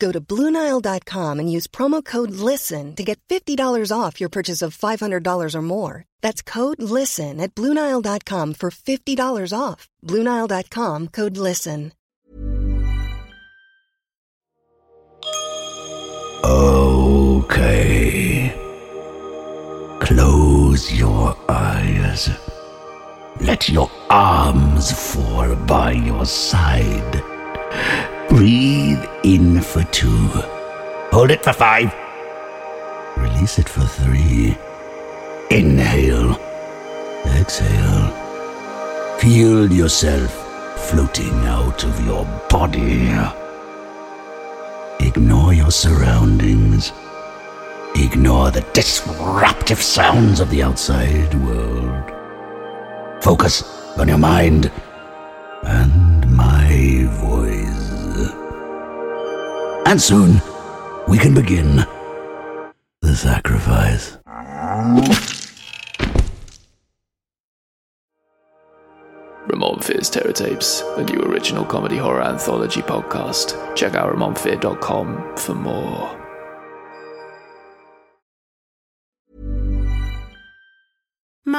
Go to Bluenile.com and use promo code LISTEN to get $50 off your purchase of $500 or more. That's code LISTEN at Bluenile.com for $50 off. Bluenile.com code LISTEN. Okay. Close your eyes. Let your arms fall by your side. In for two. Hold it for five. Release it for three. Inhale. Exhale. Feel yourself floating out of your body. Ignore your surroundings. Ignore the disruptive sounds of the outside world. Focus on your mind and And soon we can begin the sacrifice. Ramon Fear's Terror Tapes, a new original comedy horror anthology podcast. Check out RamonFear.com for more.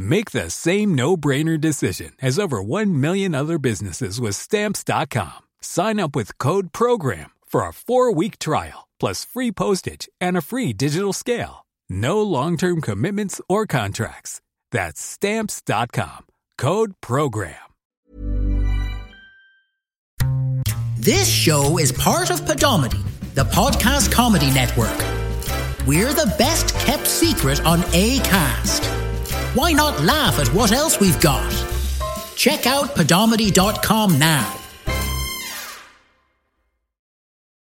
Make the same no-brainer decision as over 1 million other businesses with stamps.com. Sign up with code program for a 4-week trial plus free postage and a free digital scale. No long-term commitments or contracts. That's stamps.com. Code program. This show is part of Podomedy, the podcast comedy network. we're the best kept secret on ACAST. Why not laugh at what else we've got? Check out Podomedy.com now